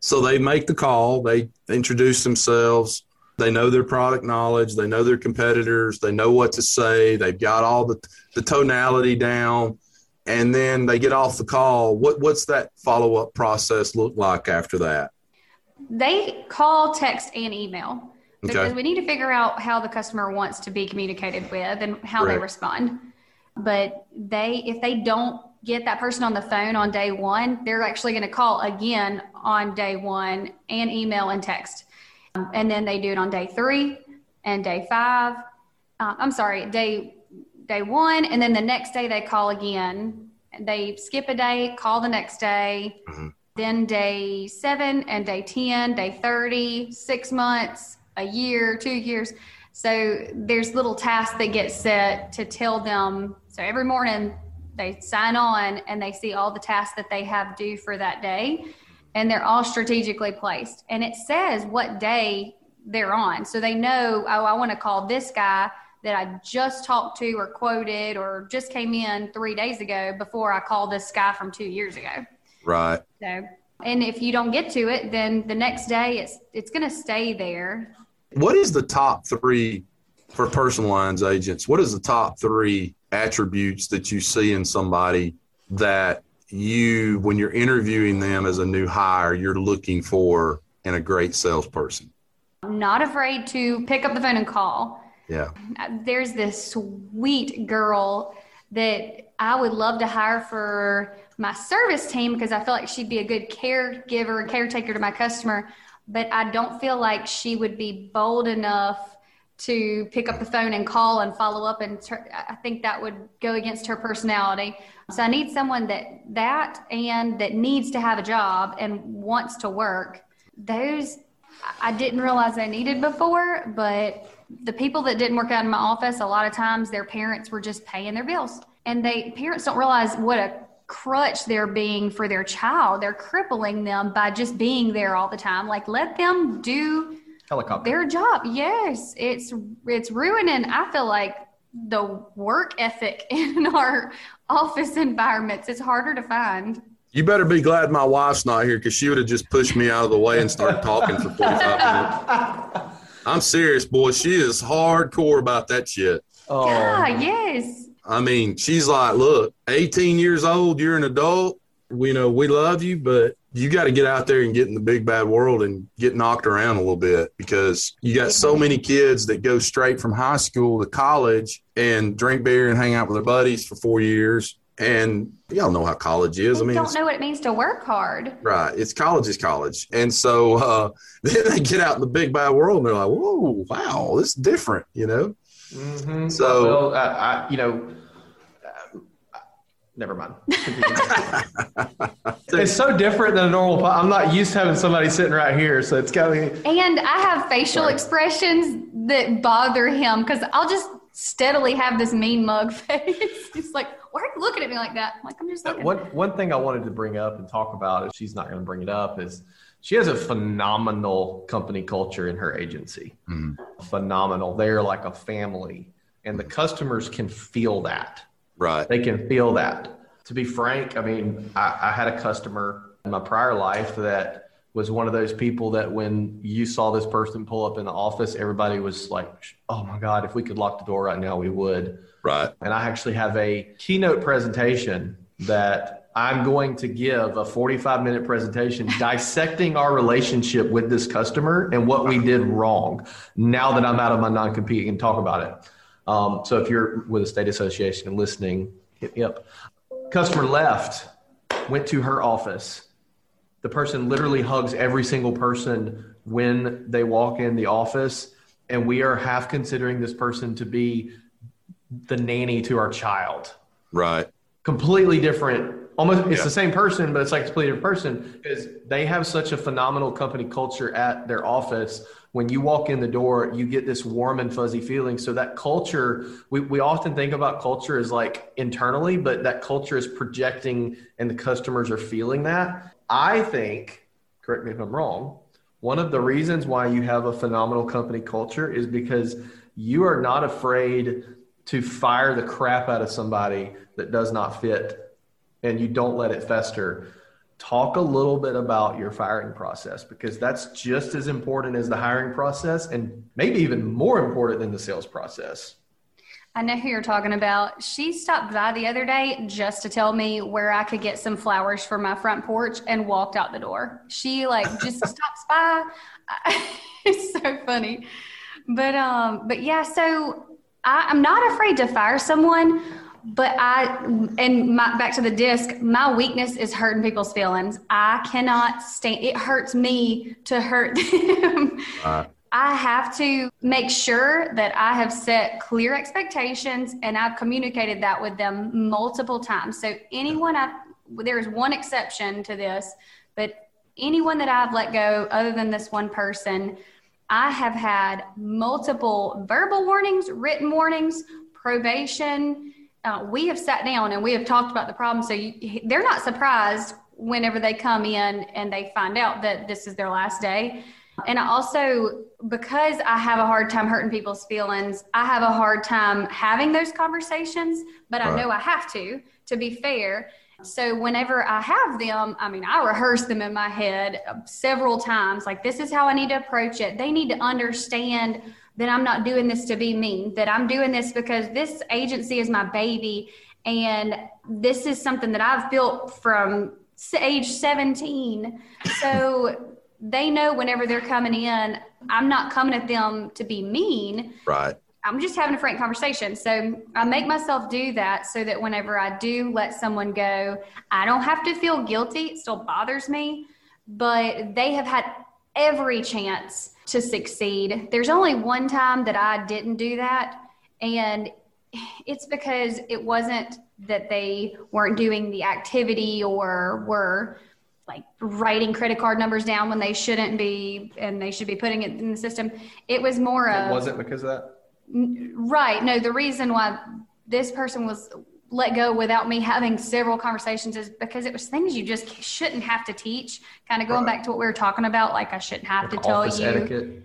so they make the call, they introduce themselves, they know their product knowledge, they know their competitors, they know what to say, they've got all the, the tonality down, and then they get off the call. What what's that follow up process look like after that? They call, text, and email because okay. we need to figure out how the customer wants to be communicated with and how right. they respond. But they, if they don't get that person on the phone on day one, they're actually going to call again on day one and email and text. Um, and then they do it on day three and day five. Uh, I'm sorry, day day one, and then the next day they call again. They skip a day, call the next day, mm-hmm. then day seven and day 10, day 30, six months, a year, two years. So there's little tasks that get set to tell them. So every morning they sign on and they see all the tasks that they have due for that day and they're all strategically placed. And it says what day they're on. So they know, oh, I want to call this guy that I just talked to or quoted or just came in three days ago before I call this guy from two years ago. Right. So, and if you don't get to it, then the next day it's it's going to stay there. What is the top three for personal lines agents? What is the top three attributes that you see in somebody that you, when you're interviewing them as a new hire, you're looking for in a great salesperson? I'm not afraid to pick up the phone and call. Yeah. There's this sweet girl that I would love to hire for my service team because I feel like she'd be a good caregiver, and caretaker to my customer. But I don't feel like she would be bold enough to pick up the phone and call and follow up and i think that would go against her personality. So i need someone that that and that needs to have a job and wants to work. Those i didn't realize i needed before but the people that didn't work out in my office a lot of times their parents were just paying their bills. And they parents don't realize what a crutch they're being for their child. They're crippling them by just being there all the time. Like let them do helicopter. Their job, yes, it's it's ruining. I feel like the work ethic in our office environments. It's harder to find. You better be glad my wife's not here because she would have just pushed me out of the way and started talking for 45 minutes. I'm serious, boy. She is hardcore about that shit. Oh. Yeah, yes. I mean, she's like, look, 18 years old, you're an adult. We know we love you, but you got to get out there and get in the big bad world and get knocked around a little bit because you got so many kids that go straight from high school to college and drink beer and hang out with their buddies for four years. And y'all know how college is. They I mean, you don't know what it means to work hard. Right. It's college is college. And so uh, then they get out in the big bad world and they're like, whoa, wow, this is different, you know? Mm-hmm. So, well, I, I, you know, never mind. it's so different than a normal. I'm not used to having somebody sitting right here, so it's got me. And I have facial Sorry. expressions that bother him because I'll just steadily have this mean mug face. He's like, "Why are you looking at me like that?" I'm like, "I'm just looking." One one thing I wanted to bring up and talk about, if she's not going to bring it up, is she has a phenomenal company culture in her agency. Mm. Phenomenal. They're like a family, and the customers can feel that Right. They can feel that. To be frank, I mean, I, I had a customer in my prior life that was one of those people that when you saw this person pull up in the office, everybody was like, oh my God, if we could lock the door right now, we would. Right. And I actually have a keynote presentation that I'm going to give a 45 minute presentation dissecting our relationship with this customer and what we did wrong now that I'm out of my non compete and talk about it. Um, so if you're with a state association and listening, hit me up. Customer left, went to her office. The person literally hugs every single person when they walk in the office. And we are half considering this person to be the nanny to our child. Right. Completely different. Almost, it's Yeah. the same person, but it's like a completely different person because they have such a phenomenal company culture at their office. When you walk in the door, you get this warm and fuzzy feeling. So that culture, we, we often think about culture as like internally, but that culture is projecting and the customers are feeling that. I think, correct me if I'm wrong, one of the reasons why you have a phenomenal company culture is because you are not afraid to fire the crap out of somebody that does not fit and you don't let it fester. Talk a little bit about your firing process because that's just as important as the hiring process and maybe even more important than the sales process. I know who you're talking about. She stopped by the other day just to tell me where I could get some flowers for my front porch and walked out the door. She like just stops by. it's so funny. But um but yeah, so I, I'm not afraid to fire someone, but I and my back to the disc, my weakness is hurting people's feelings. I cannot stand it hurts me to hurt them. Right. I have to make sure that I have set clear expectations and I've communicated that with them multiple times. So anyone I there is one exception to this, but anyone that I've let go other than this one person, I have had multiple verbal warnings, written warnings, probation. Uh, we have sat down and we have talked about the problem. So you, they're not surprised whenever they come in and they find out that this is their last day. And I also, because I have a hard time hurting people's feelings, I have a hard time having those conversations, but I know I have to, to be fair. So whenever I have them, I mean, I rehearse them in my head several times. Like, this is how I need to approach it. They need to understand that I'm not doing this to be mean, that I'm doing this because this agency is my baby. And this is something that I've built from age 17. So they know whenever they're coming in, I'm not coming at them to be mean. Right. I'm just having a frank conversation. So I make myself do that so that whenever I do let someone go, I don't have to feel guilty. It still bothers me, but they have had every chance to succeed. There's only one time that I didn't do that. And it's because it wasn't that they weren't doing the activity or were like writing credit card numbers down when they shouldn't be and they should be putting it in the system. It was more of was it because of that. Right. No, the reason why this person was let go without me having several conversations is because it was things you just shouldn't have to teach. Kind of going Right. back to what we were talking about, like I shouldn't have Like to tell office you etiquette.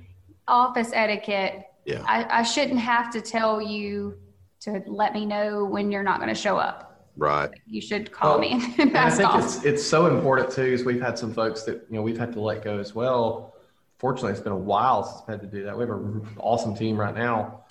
office etiquette. Yeah. I, I shouldn't have to tell you to let me know when you're not going to show up. Right. You should call Well, me and And I think off. it's it's so important too, is we've had some folks that you know we've had to let go as well. Fortunately, it's been a while since we've had to do that. We have an awesome team right now.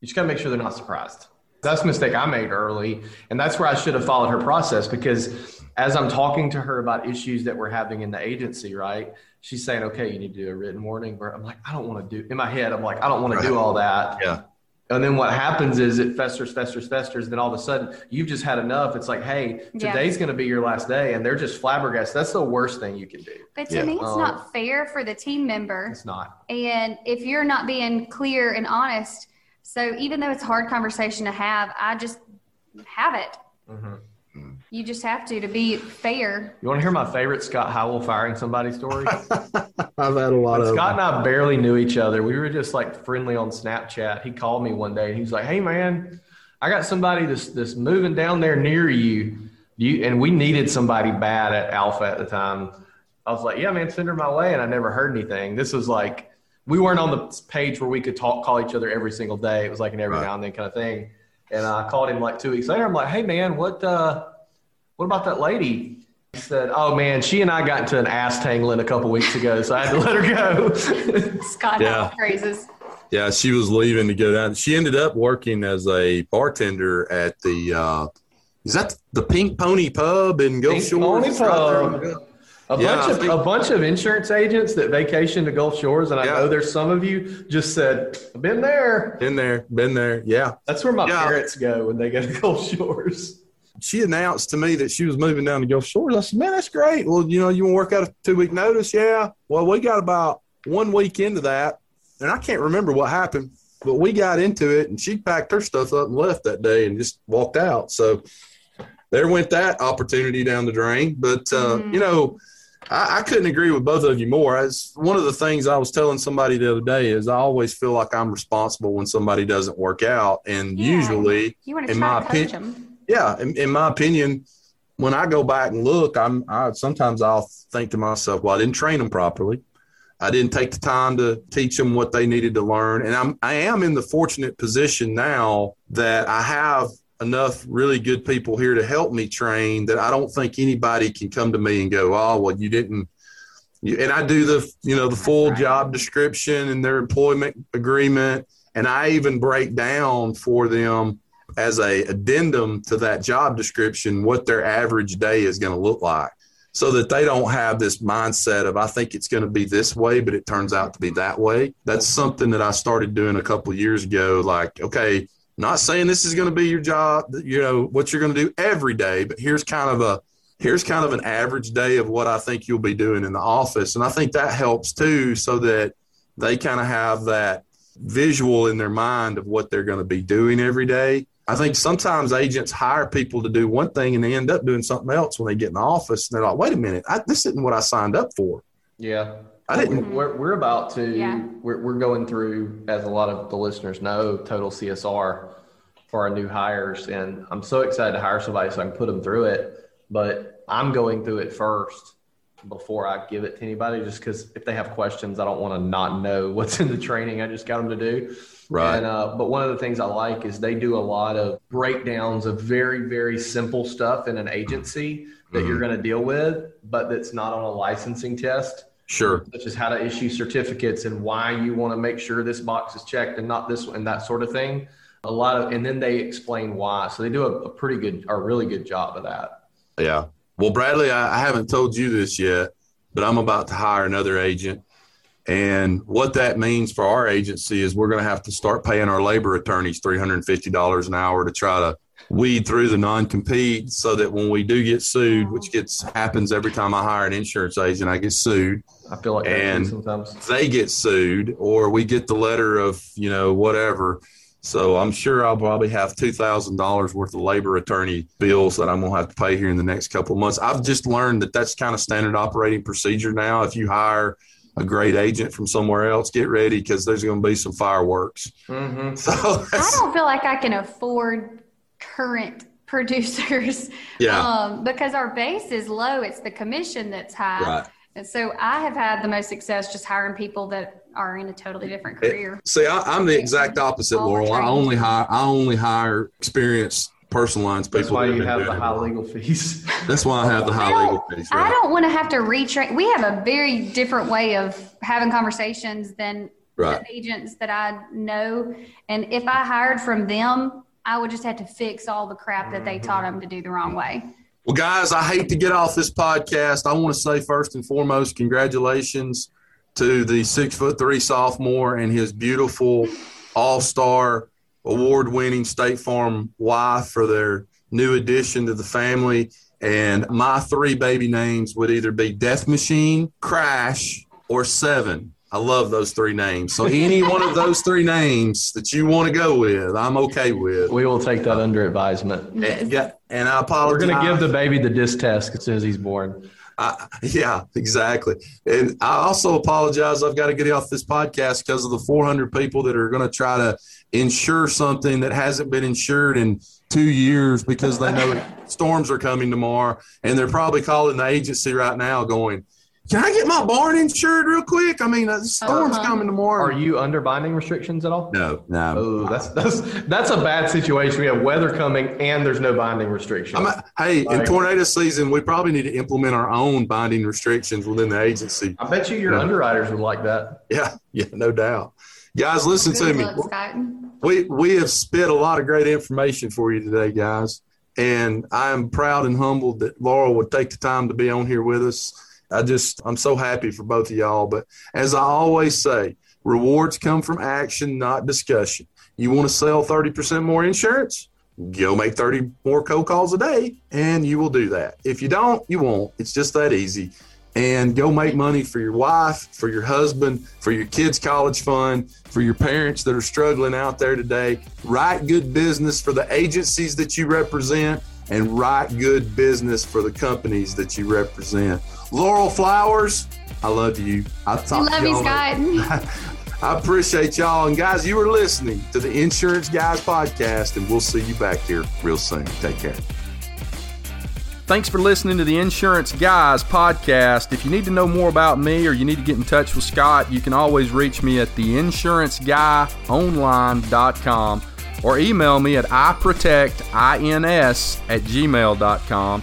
You just got to make sure they're not surprised. That's a mistake I made early, and that's where I should have followed her process because as I'm talking to her about issues that we're having in the agency, right? She's saying, "Okay, you need to do a written warning." Where I'm like, "I don't want to do." In my head, I'm like, "I don't want to do all that." Yeah. And then what happens is it festers, festers, festers. Then all of a sudden, you've just had enough. It's like, hey, Yeah. today's going to be your last day, and they're just flabbergasted. That's the worst thing you can do. but to Yeah. me, it's Um, not fair for the team member. It's not. And if you're not being clear and honest, so even though it's a hard conversation to have, I just have it. Mm-hmm. You just have to to be fair. You want to hear my favorite Scott Howell firing somebody story? I've had a lot When Scott and I barely knew each other. We were just like friendly on Snapchat. He called me one day. and He's like, "Hey man, I got somebody that's that's moving down there near you. You and we needed somebody bad at Alfa at the time." I was like, "Yeah, man, send her my way." And I never heard anything. This was like we weren't on the page where we could talk, call each other every single day. It was like an every Right. now and then kind of thing. And I called him like two weeks later. I'm like, "Hey man, what uh, what about that lady?" He said, "Oh man, she and I got into an ass tangling a couple weeks ago, so I had to let her go." Scott Yeah. yeah. phrases. Yeah, she was leaving to go down. She ended up working as a bartender at the uh is that the Pink Pony Pub in Gulf Pink Shores? Pony It's right Pub. The- A Yeah, bunch of think- a bunch of insurance agents that vacation to Gulf Shores, and I Yeah. know there's some of you just said, been there." Been there, been there. Yeah. That's where my Yeah. parents go when they go to Gulf Shores. She announced to me that she was moving down to Gulf Shores. I said, Man, that's great. Well, you know, you want to work out a two week notice? Yeah. Well, we got about one week into that, and I can't remember what happened. but we got into it and she packed her stuff up and left that day and just walked out. So there went that opportunity down the drain. But, uh, Mhm. you know, I, I couldn't agree with both of you more. As one of the things I was telling somebody the other day is I always feel like I'm responsible when somebody doesn't work out. And Yeah. usually, You want to in my opinion- yeah, in, in my opinion, when I go back and look, I'm I sometimes I'll think to myself, well, I didn't train them properly. I didn't take the time to teach them what they needed to learn, and I'm I am in the fortunate position now that I have enough really good people here to help me train that I don't think anybody can come to me and go, oh, well, you didn't. You, and I do the you know the full right. job description and their employment agreement, and I even break down for them as a addendum to that job description what their average day is going to look like so that they don't have this mindset of i think it's going to be this way but it turns out to be that way that's something that i started doing a couple of years ago like okay not saying this is going to be your job you know what you're going to do every day but here's kind of a here's kind of an average day of what i think you'll be doing in the office and i think that helps too so that they kind of have that visual in their mind of what they're going to be doing every day I think sometimes agents hire people to do one thing and they end up doing something else when they get in the office. And they're like, wait a minute, I, this isn't what I signed up for. Yeah. I didn't. We're, we're about to, Yeah. we're, we're going through, as a lot of the listeners know, total CSR for our new hires. And I'm so excited to hire somebody so I can put them through it. But I'm going through it first before I give it to anybody, just because if they have questions, I don't want to not know what's in the training I just got them to do. Right. And, uh, but one of the things I like is they do a lot of breakdowns of very, very simple stuff in an agency that Mm-hmm. you're going to deal with, but that's not on a licensing test, Sure. such as how to issue certificates and why you want to make sure this box is checked and not this one, and that sort of thing. A lot of, and then they explain why. So they do a, a pretty good, or really good job of that. Yeah. Well, Bradley, I, I haven't told you this yet, but I'm about to hire another agent. And what that means for our agency is we're going to have to start paying our labor attorneys $350 an hour to try to weed through the non-compete so that when we do get sued, which gets happens every time I hire an insurance agent, I get sued. I feel like that And- sometimes. they get sued or we get the letter of you know whatever so i'm sure i'll probably have $2000 worth of labor attorney bills that i'm going to have to pay here in the next couple of months i've just learned that that's kind of standard operating procedure now if you hire a great agent from somewhere else get ready because there's going to be some fireworks Mm-hmm. so I don't feel like I can afford current producers yeah um, because our base is low. It's the commission that's high. right And so I have had the most success just hiring people that are in a totally different eh, career. see I, i'm the exact opposite All laurel i only hire i only hire experienced personal lines people That's why that you have doing the high legal fees. that's why i have the high legal fees I don't want to have to retrain. We have a very different way of having conversations than Right. the agents that I know. And if I hired from them, I would just have to fix all the crap that they taught mm-hmm. them to do the wrong way. Well, guys, I hate to get off this podcast. I want to say first and foremost, congratulations to the six foot three sophomore and his beautiful all star award winning State Farm wife for their new addition to the family. And my three baby names would either be Death Machine, Crash, or Seven. I love those three names. So any one of those three names that you want to go with, I'm okay with. we will take that under advisement. And, yeah, and I apologize. We're going to give the baby the disc test as soon as he's born. I, yeah, exactly. And I also apologize. I've got to get off this podcast because of the 400 people that are going to try to insure something that hasn't been insured in two years because they know storms are coming tomorrow. And they're probably calling the agency right now going, Can I get my barn insured real quick? I mean, the storm's Uh-huh. coming tomorrow. Are you under binding restrictions at all? No, no. Oh, that's that's that's a bad situation. We have weather coming and there's no binding restrictions. I'm a, hey, in tornado season, we probably need to implement our own binding restrictions within the agency. I bet you your No. underwriters would like that. Yeah, yeah, no doubt. Guys, listen to Good me. Scott. We we have spit a lot of great information for you today, guys, and I am proud and humbled that Laurel would take the time to be on here with us. I just I'm so happy for both of y'all. But as I always say, rewards come from action, not discussion. You want to sell 30% more insurance? Go make 30 more cold calls a day, and you will do that. If you don't, you won't. It's just that easy. and go make money for your wife, for your husband, for your kids' college fund, for your parents that are struggling out there today. Write good business for the agencies that you represent and write good business for the companies that you represent. Laurel Flowers, I love you. I love you, Scott. I appreciate y'all. And guys, you are listening to the Insurance Guys podcast, and we'll see you back here real soon. Take care. Thanks for listening to the Insurance Guys podcast. If you need to know more about me or you need to get in touch with Scott, you can always reach me at theinsuranceguyonline.com or email me at iprotectins at gmail.com.